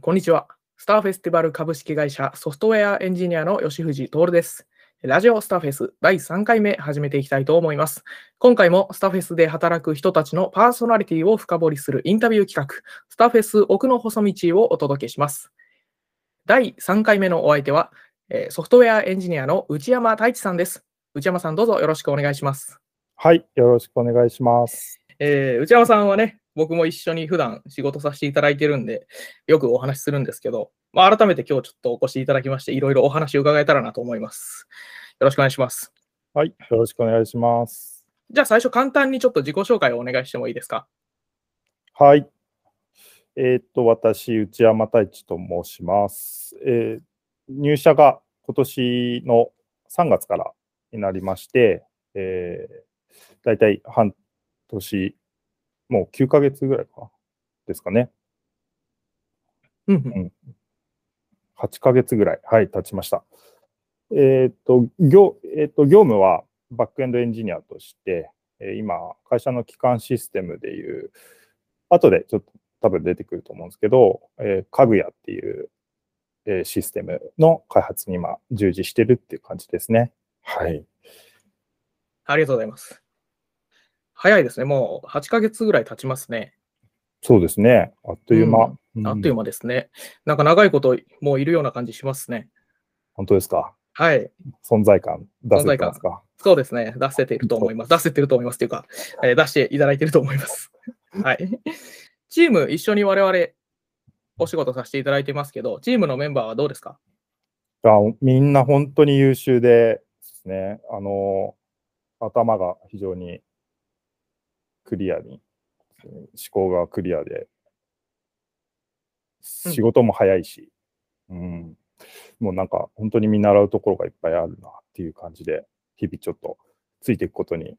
こんにちは。スターフェスティバル株式会社ソフトウェアエンジニアの吉藤徹です。ラジオスターフェス第3回目始めていきたいと思います。今回もスターフェスで働く人たちのパーソナリティを深掘りするインタビュー企画、スターフェス奥の細道をお届けします。第3回目のお相手は、えーソフトウェアエンジニアの内山太一さんです。内山さんどうぞよろしくお願いします。はい、よろしくお願いします。えー内山さんはね、僕も一緒に普段仕事させていただいてるんで、よくお話しするんですけど、まあ、改めて今日ちょっとお越しいただきまして、いろいろお話を伺えたらなと思います。よろしくお願いします。はい、よろしくお願いします。じゃあ最初簡単にちょっと自己紹介をお願いしてもいいですか？はい。えーっと、私、内山太一と申します。えー入社が今年の3月からになりまして、えー、大体半年、もう9ヶ月ぐらいかですかね。うんうん8ヶ月ぐらい、はい、経ちました。えーっと、業、えーっと、業務はバックエンドエンジニアとして、えー今、会社の基幹システムでいう、後でちょっと多分出てくると思うんですけど、えー、かぐやっていう、えーシステムの開発に今、従事してるっていう感じですね。はい。ありがとうございます。早いですね。もう8ヶ月ぐらい経ちますね。そうですね。あっという間。あっという間ですね。なんか長いこともういるような感じしますね。本当ですか？はい。存在感出せてますか？そうですね。出せていると思います。出せてると思いますというか、えー出していただいていると思います。はい。チーム一緒に我々お仕事させていただいてますけど、チームのメンバーはどうですか？あみんな本当に優秀でですね、あの、頭が非常にクリアに、思考がクリアで、うん。仕事も早いし、うん、もうなんか本当に見習うところがいっぱいあるなっていう感じで、日々ちょっとついていくことに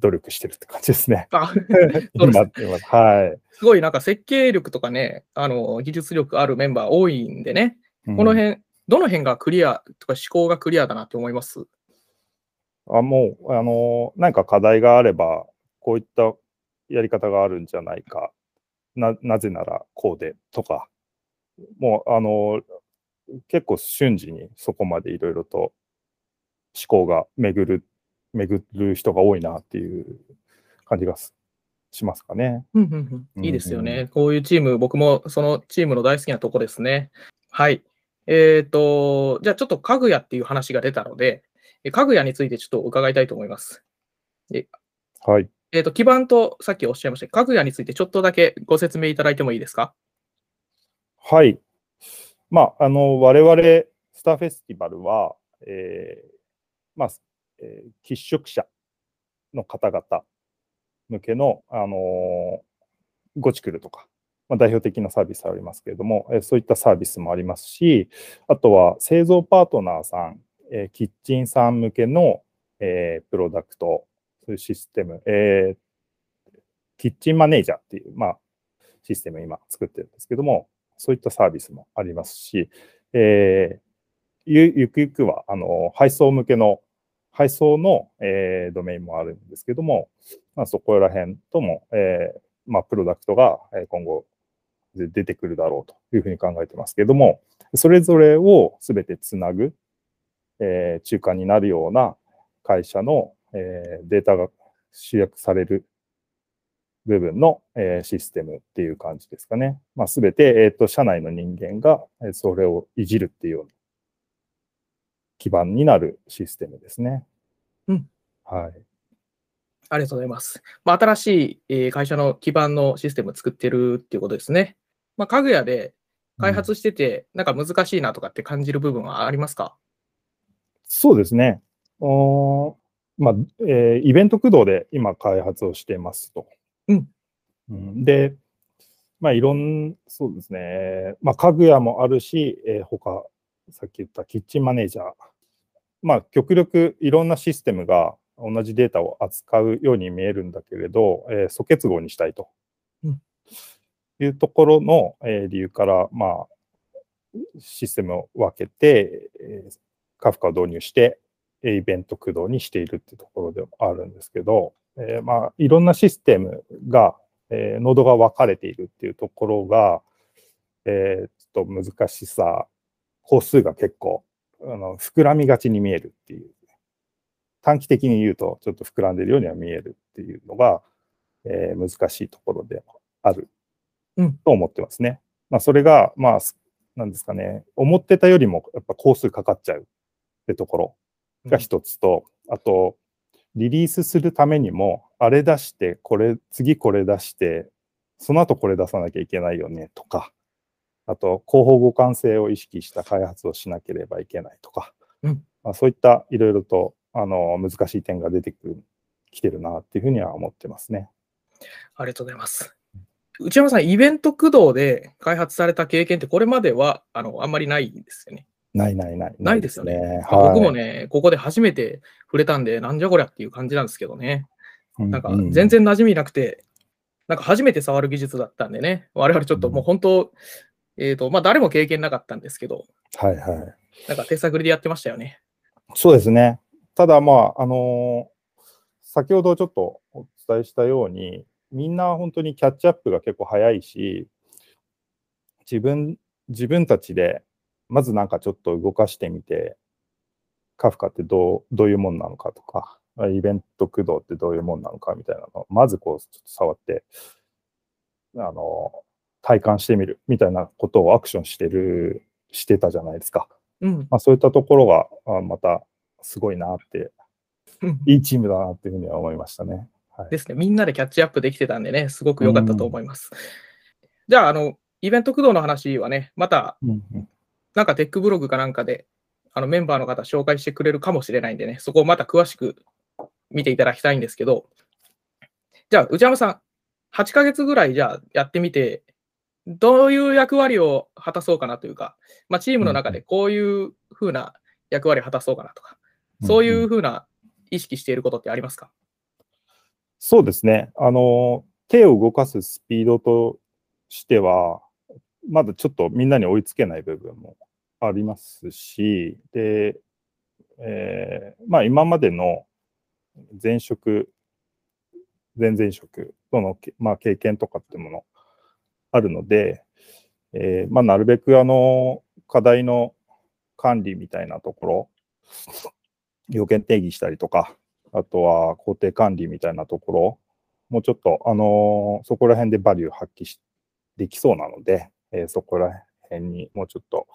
努力してるって感じですね。あ 今、今はい。すごいなんか設計力とかね、あの技術力あるメンバー多いんでね、うん。この辺、どの辺がクリアとか思考がクリアだなって思います？あもう、あの、何か課題があれば、こういったやり方があるんじゃないか、ななぜならこうでとか、もう、あの、結構瞬時にそこまでいろいろと思考が巡る、巡る人が多いなっていう感じがすしますかね。いいですよね。こういうチーム、僕もそのチームの大好きなとこですね。はい。えっ、と、じゃあちょっと家具屋っていう話が出たので、え家具屋についてちょっと伺いたいと思います。はい。えっ、と、基盤とさっきおっしゃいました、家具屋についてちょっとだけご説明いただいてもいいですか？はい。まあ、あの、我々、スターフェスティバルは、えーまあ、えー喫食者の方々向けの、あのーゴチクルとか、まあ、代表的なサービスありますけれども、えーそういったサービスもありますし、あとは製造パートナーさん、えーキッチンさん向けの、えープロダクト、そういうシステム、えーキッチンマネージャーっていう、まあ、システムを今作ってるんですけども、そういったサービスもありますし、えーゆゆくゆくは、あの、配送向けの、配送の、えードメインもあるんですけども、まあ、そこら辺とも、えーまあ、プロダクトが今後で出てくるだろうというふうに考えてますけども、それぞれをすべてつなぐ、えー中間になるような会社の、えーデータが集約される部分の、えーシステムっていう感じですかね。まあ、すべて、えっ、と、社内の人間が、えーそれをいじるっていうような基盤になるシステムですね。うん。はい。ありがとうございます。まあ、新しい、えー会社の基盤のシステムを作ってるっていうことですね。まあ、家具屋で開発してて、なんか難しいなとかって感じる部分はありますか？そうですね。まあ、えーイベント駆動で今開発をしていますと。うんうんで、まあ、いろん、そうですね。まあ、家具屋もあるし、えー他、さっき言ったキッチンマネージャー。まあ、極力いろんなシステムが同じデータを扱うように見えるんだけれど、えー素結合にしたいと。うんいうところの、えー理由から、まあ、システムを分けて、えーカフカを導入して、えーイベント駆動にしているっていうところでもあるんですけど、えーまあ、いろんなシステムが、えーノードが分かれているっていうところが、えー、ちょっと難しさ、工数が結構あの膨らみがちに見えるっていう。短期的に言うと、ちょっと膨らんでるようには見えるっていうのが、えー、難しいところであると思ってますね。まあ、それが、まあ、なんですかね、思ってたよりもやっぱ工数かかっちゃうってところが一つと、あと、リリースするためにも、あれ出して、これ、次これ出して、その後これ出さなきゃいけないよねとか、あと、広報互換性を意識した開発をしなければいけないとか、うん、まあ、そういったいろいろとあの難しい点が出てくるきてるなっていうふうには思ってますね。ありがとうございます。内山さん、イベント駆動で開発された経験って、これまではあのあんまりないんですよね。ないないない。ないですよね。ねはい、僕もね、ここで初めて触れたんで、なんじゃこりゃっていう感じなんですけどね。なんか全然馴染みなくて、なんか初めて触る技術だったんでね、我々ちょっともう本当、えっ、ー、と、まあ誰も経験なかったんですけど、はいはい。なんか手探りでやってましたよね。そうですね。ただまあ、あのー、先ほどちょっとお伝えしたように、みんな本当にキャッチアップが結構早いし、自分、自分たちで、まずなんかちょっと動かしてみて、カフカってどうどういうもんなのかとか、イベント駆動ってどういうもんなのかみたいなのを、まずこう、ちょっと触って、あの、体感してみるみたいなことをアクションしてる、してたじゃないですか。うん、まあ、そういったところが、またすごいなって、いいチームだなっていうふうには思いましたね。はい、ですね。みんなでキャッチアップできてたんでね、すごく良かったと思います。うん、じゃあ、あの、イベント駆動の話はね、また、なんかテックブログかなんかで、あのメンバーの方紹介してくれるかもしれないんでね、そこをまた詳しく見ていただきたいんですけど、じゃあ、内山さん、8ヶ月ぐらいじゃあやってみて、どういう役割を果たそうかなというか、まあ、チームの中でこういうふうな役割を果たそうかなとか、そういうふうな意識していることってありますか、そうですね。あの、手を動かすスピードとしては、まだちょっとみんなに追いつけない部分もありますし、で、えー、まあ今までの前職、前々職との、まあ、経験とかっていうものあるので、えー、まあ、なるべくあの課題の管理みたいなところ、要件定義したりとか、あとは工程管理みたいなところ、もうちょっと、あのー、そこら辺でバリュー発揮できそうなので、えー、そこら辺にもうちょっと、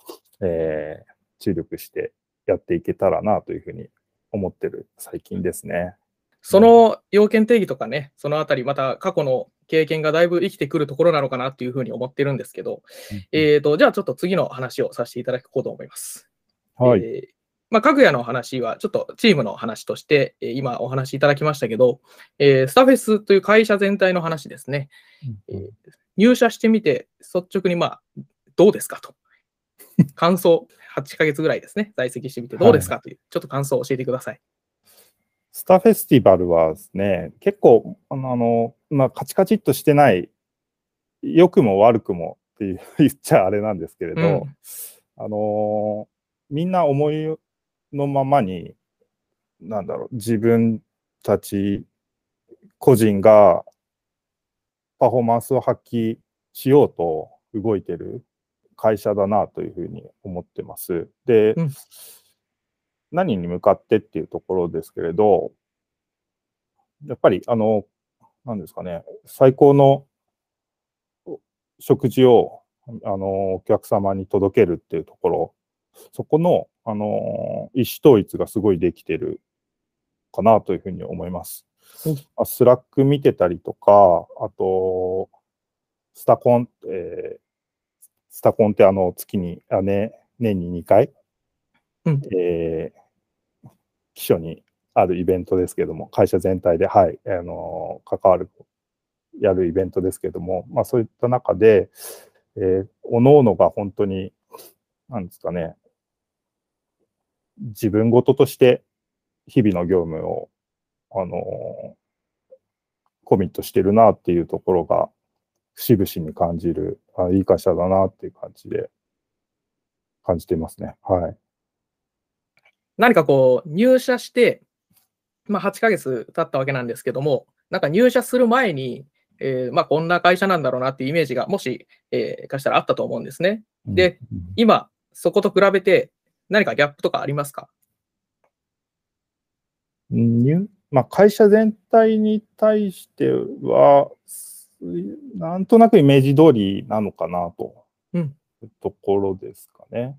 えー、注力してやっていけたらなというふうに思ってる最近ですね。その要件定義とかね、そのあたり、また過去の経験がだいぶ生きてくるところなのかなというふうに思ってるんですけど、えーと、じゃあちょっと次の話をさせていただこうと思います。はい。えーまあ、かぐやの話は、ちょっとチームの話として、えー、今お話しいただきましたけど、えー、スタフェスという会社全体の話ですね。えー、入社してみて、率直に、まあ、どうですかと。感想、8ヶ月ぐらいですね、在籍してみて、どうですかという、はい、ちょっと感想を教えてください。スターフェスティバルはですね、結構、あの、まあ、カチカチっとしてない、良くも悪くもっていう言っちゃあれなんですけれど、うん、あの、みんな思いのままに、なんだろう、自分たち個人がパフォーマンスを発揮しようと動いてる会社だなというふうに思ってます。で、うん何に向かってっていうところですけれど、やっぱり、あの、なんですかね、最高の食事を、あの、お客様に届けるっていうところ、そこの、あの、意思統一がすごいできてるかなというふうに思います。うん、 Slack 見てたりとか、あと、スタコン、えー、スタコンってあの月に、あね、年に2回、うん、えー、秘書にあるイベントですけども、会社全体で、はい、あの関わる、やるイベントですけども、まあ、そういった中で、えー、おのおのが本当に、なんですかね、自分事として日々の業務を、あのコミットしてるなっていうところが、節々に感じる、あいい会社だなっていう感じで感じていますね。はい。何かこう、入社して、まあ、8ヶ月経ったわけなんですけども、なんか入社する前に、えーまあ、こんな会社なんだろうなっていうイメージが、もし、えー、かしたらあったと思うんですね。で、うん今、そこと比べて何かギャップとかありますか？まあ、会社全体に対しては、なんとなくイメージ通りなのかなとうんところですかね。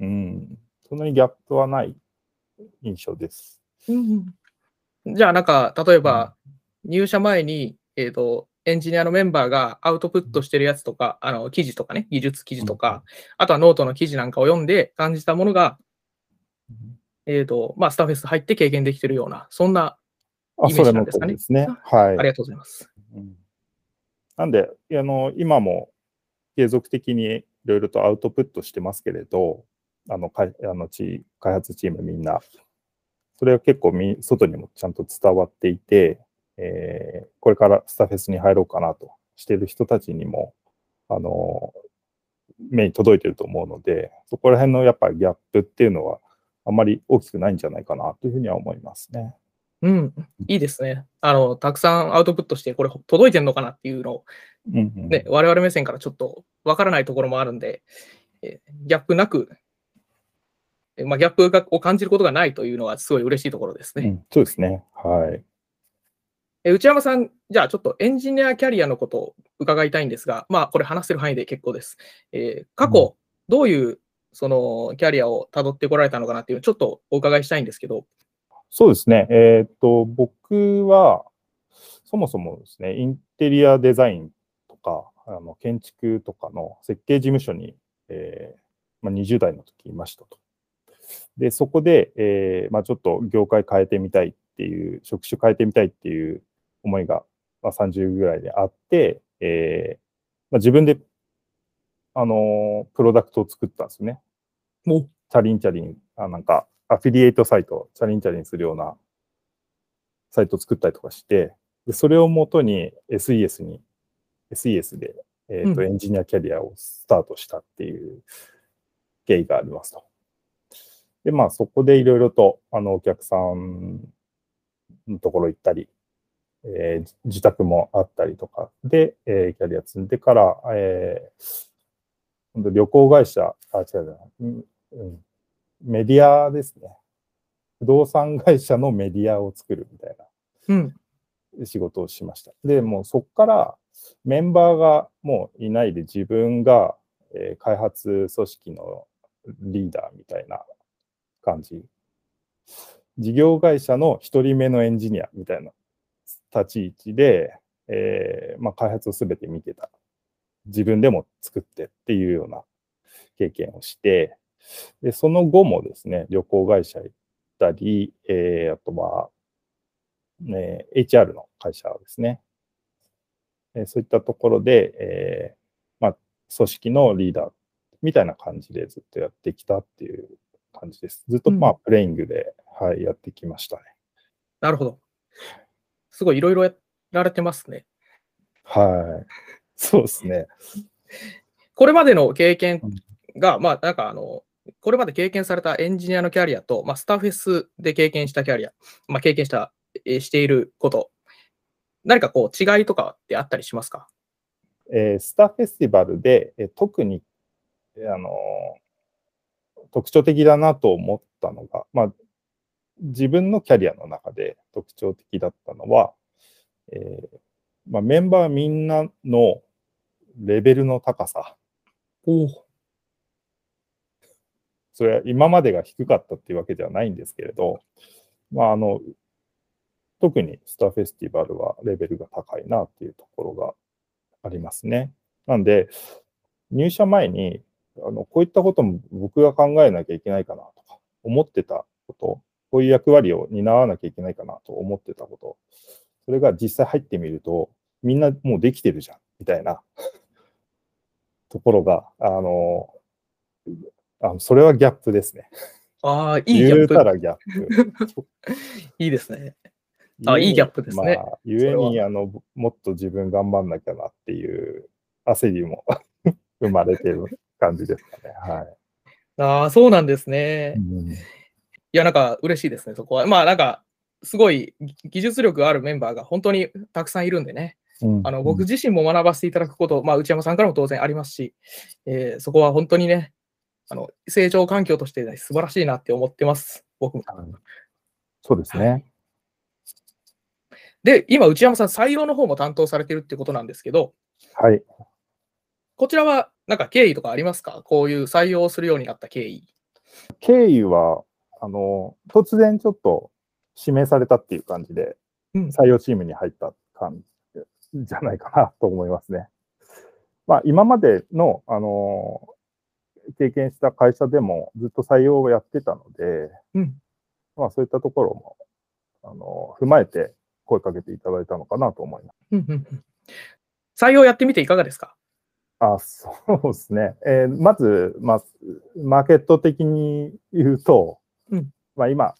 うん。そんなにギャップはない印象です。じゃあ、なんか、例えば、入社前に、えっ、と、エンジニアのメンバーがアウトプットしてるやつとか、あの、記事とかね、技術記事とか、あとはノートの記事なんかを読んで感じたものが、えっ、と、まあ、スターフェス入って経験できてるような、そんな、あ、イメージなんですかねですね。はい。ありがとうございます。うんなんで、あの今も継続的にいろいろとアウトプットしてますけれど、あのかいあのチ開発チームみんな、それは結構み外にもちゃんと伝わっていて、えーこれからスタフェスに入ろうかなとしている人たちにも、あの目に届いてると思うので、そこら辺のやっぱりギャップっていうのは、あんまり大きくないんじゃないかなというふうには思いますね。うん、いいですね。あの、たくさんアウトプットして、これ届いてんのかなっていうのを、うんうんね、我々目線からちょっとわからないところもあるんで、えーギャップなく、えーまあ、ギャップがを感じることがないというのはすごい嬉しいところですね。うんそうですね。はい。えー内山さん、じゃあちょっとエンジニアキャリアのことを伺いたいんですが、まあ、これ話せる範囲で結構です。えー過去、どういうそのキャリアをたどってこられたのかなっていうちょっとお伺いしたいんですけど、そうですね。えっ、と、僕は、そもそもですね、インテリアデザインとか、あの建築とかの設計事務所に、えーまあ、20代の時いましたと。で、そこで、えーまあ、ちょっと業界変えてみたいっていう、職種変えてみたいっていう思いが、まあ、30ぐらいであって、えーまあ、自分で、あのープロダクトを作ったんですね。もチャリンチャリン、あなんか、アフィリエイトサイト、チャリンチャリンするようなサイトを作ったりとかして、でそれをもとに SES に、SES で、えーとうんエンジニアキャリアをスタートしたっていう経緯がありますと。で、まあ、そこでいろいろと、あの、お客さんのところ行ったり、えー自宅もあったりとかで、えーキャリア積んでから、えー旅行会社、あ、違う違う、うんうん、メディアですね。不動産会社のメディアを作るみたいうん、な仕事をしました。で、もうそこからメンバーがもういないで自分が、えー開発組織のリーダーみたいな感じ。事業会社の一人目のエンジニアみたいな立ち位置で、えーまあ、開発をすべて見てた。自分でも作ってっていうような経験をして、でその後もですね、旅行会社行ったり、えーあとは、ね、HR の会社ですね。えーそういったところで、えーまあ、組織のリーダーみたいな感じでずっとやってきたっていう感じです。ずっと、まあ、プレイングで、はい、やってきましたね。なるほど。すごいいろいろやられてますね。はい。そうですね。これまでの経験が、まあ、なんかあの、これまで経験されたエンジニアのキャリアと、まあ、スターフェスで経験したキャリア、まあ、経験した、えーしていること、何かこう違いとかってあったりしますか？えースターフェスティバルで、えー特に、えーあのー特徴的だなと思ったのが、まあ、自分のキャリアの中で特徴的だったのは、えーまあ、メンバーみんなのレベルの高さ。それは今までが低かったっていうわけではないんですけれど、まあ、あの特にスターフェスティバルはレベルが高いなっていうところがありますね。なんで、入社前にあのこういったことも僕が考えなきゃいけないかなとか思ってたこと、こういう役割を担わなきゃいけないかなと思ってたこと、それが実際入ってみると、みんなもうできてるじゃんみたいな ところが、あの、あのそれはギャップですね。ああ、いいギャップ。言うたらギャップ。いいですね。あいいギャップですねまあ、ゆえにあの、もっと自分頑張んなきゃなっていう焦りも 生まれてる感じですかね。はい。ああ、そうなんですね。うんいや、なんか嬉しいですね、そこは。まあ、なんか、すごい技術力があるメンバーが本当にたくさんいるんでね。うんあの僕自身も学ばせていただくこと、まあ、内山さんからも当然ありますし、えーそこは本当にね、あの成長環境として、ね、素晴らしいなって思ってます、僕も。うんそうですね。で、今、内山さん、採用の方も担当されてるってことなんですけど、はい。こちらはなんか経緯とかありますか？こういう採用するようになった経緯。経緯は、あの、突然ちょっと指名されたっていう感じで、うん採用チームに入った感じじゃないかなと思いますね。まあ、今までの、あの、経験した会社でもずっと採用をやってたので、うんまあ、そういったところも、あの、踏まえて声かけていただいたのかなと思います。採用やってみていかがですか？あ、そうですね。えーまず、まあ、マーケット的に言うと、うんまあ今、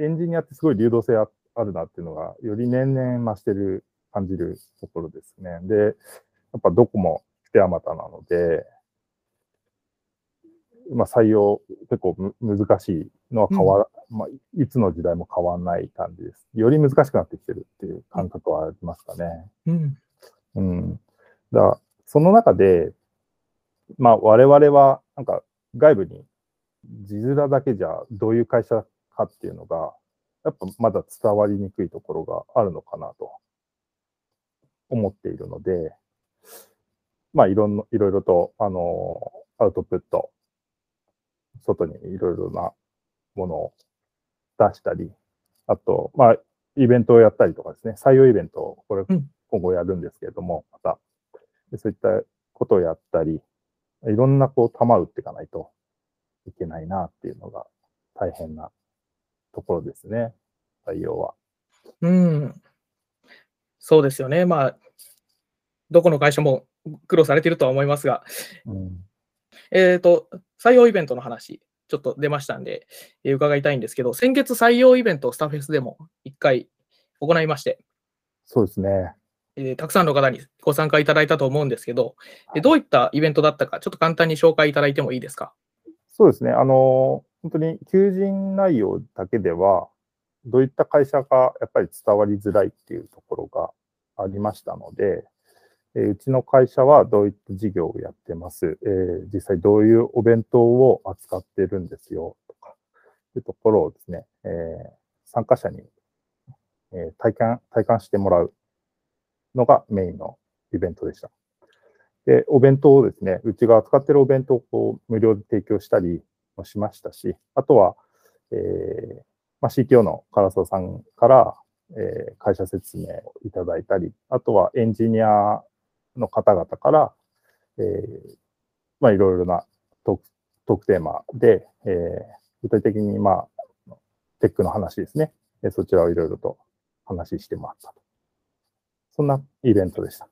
エンジニアってすごい流動性ああるなっていうのが、より年々増してる、感じるところですね。で、やっぱどこも手あまたなので、まあ採用結構む難しいのは変わら、まあ、いつの時代も変わらない感じです。より難しくなってきてるっていう感覚はありますかね。うん。うん。だその中で、まあ、我々は、なんか、外部に、字面だけじゃ、どういう会社かっていうのが、やっぱまだ伝わりにくいところがあるのかなと思っているので、まあ、いろんな、いろいろと、あの、アウトプット、外にいろいろなものを出したり、あと、まあ、イベントをやったりとかですね、採用イベントを、これうん、今後やるんですけれども、また、でそういったことをやったり、いろんなこう、玉打っていかないといけないなっていうのが大変なところですね、採用は。うん。そうですよね。まあ、どこの会社も苦労されているとは思いますが、うん。えっ、と、採用イベントの話、ちょっと出ましたんで、えー伺いたいんですけど、先月採用イベントをスタフェスでも1回行いまして、そうですね。えーたくさんの方にご参加いただいたと思うんですけど、えどういったイベントだったか、ちょっと簡単に紹介いただいてもいいですか？そうですね。あの、本当に求人内容だけでは、どういった会社かやっぱり伝わりづらいっていうところがありましたので、えーうちの会社はどういった事業をやってます、えー実際どういうお弁当を扱ってるんですよ？とか、いうところをですね、えー参加者に、えー体感、体感してもらうのがメインのイベントでした。で、お弁当をですね、うちが扱ってるお弁当をこう無料で提供したりもしましたし、あとは、えーまあ、CTO の唐沢さんから、えー会社説明をいただいたり、あとはエンジニアの方々から、えーまあ、いろいろなトークトークテーマで、えー具体的に、まあ、テックの話ですね。そちらをいろいろと話してもらったと。そんなイベントでした。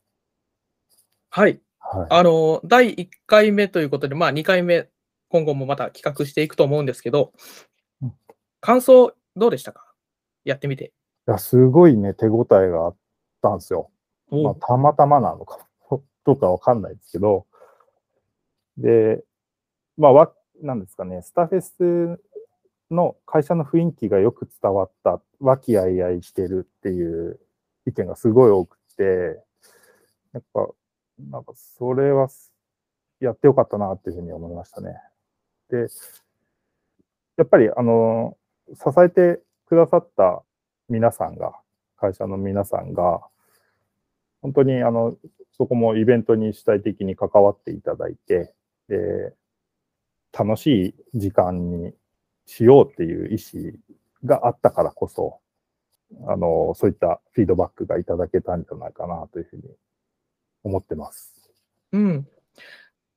はい。はい。あの、第1回目ということで、まあ2回目、今後もまた企画していくと思うんですけどうん、感想どうでしたか？やってみて。いや、すごいね、手応えがあったんですよ。まあ、たまたまなのか どうかわかんないですけど、で、まあ、わ、なんですかね、スタフェスの会社の雰囲気がよく伝わった、和気あいあいしてるっていう意見がすごい多くて、やっぱ、なんか、それはやってよかったなっていうふうに思いましたね。で、やっぱり、あの、支えてくださった皆さんが、会社の皆さんが、本当にあの、そこもイベントに主体的に関わっていただいて、で、楽しい時間にしようっていう意思があったからこそ、あの、そういったフィードバックがいただけたんじゃないかなというふうに思ってます。うん。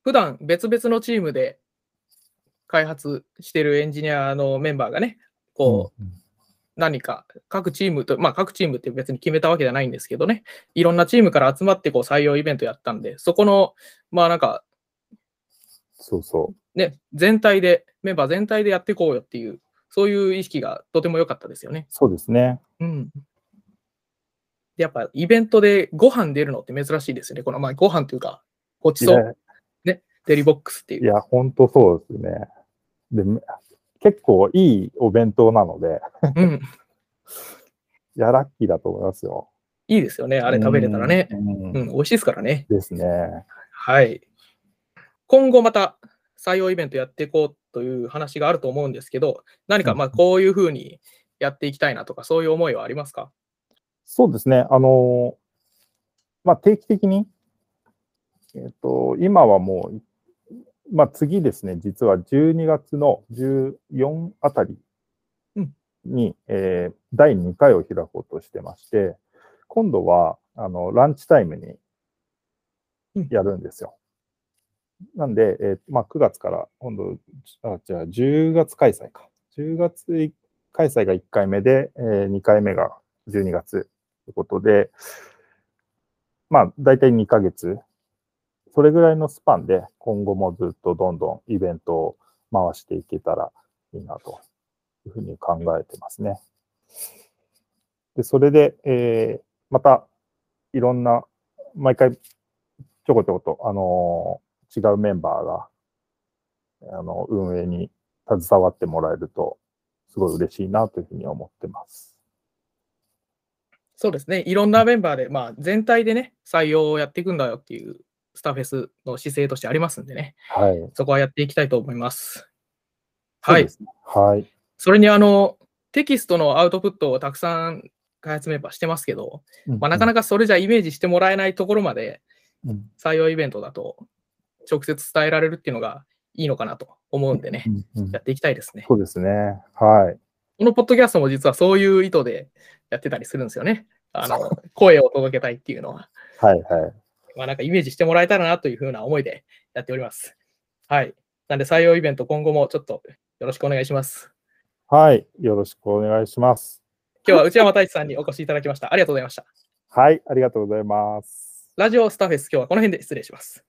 普段別々のチームで開発してるエンジニアのメンバーがね、こう、うん何か各チームと、まあ各チームって別に決めたわけじゃないんですけどね、いろんなチームから集まってこう採用イベントやったんで、そこの、まあなんかそうそね、全体で、メンバー全体でやっていこうよっていう、そういう意識がとても良かったですよね。う。そうですね。うん。でやっぱイベントでご飯出るのって珍しいですよね。このまあご飯というか、ごちいそう、や、デリボックスっていう。いや本当そうですね。で、め結構いいお弁当なので、うん。い や、ラッキーだと思いますよ。いいですよね。あれ食べれたらね。うんうん、美味しいですからね。ですね。はい。今後また採用イベントやっていこうという話があると思うんですけど、何かうん。まあこういうふうにやっていきたいなとか、そういう思いはありますか？そうですね。あの、まあ、定期的に、えっ、と、今はもう、まあ、次ですね、実は12月の14あたりうん。に、えー第2回を開こうとしてまして、今度は、あの、ランチタイムにうん。やるんですよ。なんで、えーまあ、9月から、今度、あ、じゃあ10月開催か。10月開催が1回目で、え2回目が12月ということで、まあ、大体2ヶ月、それぐらいのスパンで、今後もずっとどんどんイベントを回していけたらいいなというふうに考えてますね。で、それで、えーまた、いろんな、毎回、ちょこちょこと、あの違うメンバーが、あの、運営に携わってもらえると、すごい嬉しいなというふうに思ってます。そうですね。いろんなメンバーで、まあ全体でね、採用をやっていくんだよっていうスターフェスの姿勢としてありますんでね、はい。そこはやっていきたいと思います。はいね。はい。それにあの、テキストのアウトプットをたくさん開発メンバーしてますけど、まあ、なかなか、かそれじゃイメージしてもらえないところまでうん採用イベントだと直接伝えられるっていうのがいいのかなと思うんでね、うんうんやっていきたいですね。そうですね。はい。このポッドキャストも実はそういう意図でやってたりするんですよね。あの、声を届けたいっていうのは。はいはい。まあなんかイメージしてもらえたらなというふうな思いでやっております。はい。なんで採用イベント今後もちょっとよろしくお願いします。はい。よろしくお願いします。今日は内山太一さんにお越しいただきました。ありがとうございました。はい。ありがとうございます。ラジオスターフェス今日はこの辺で失礼します。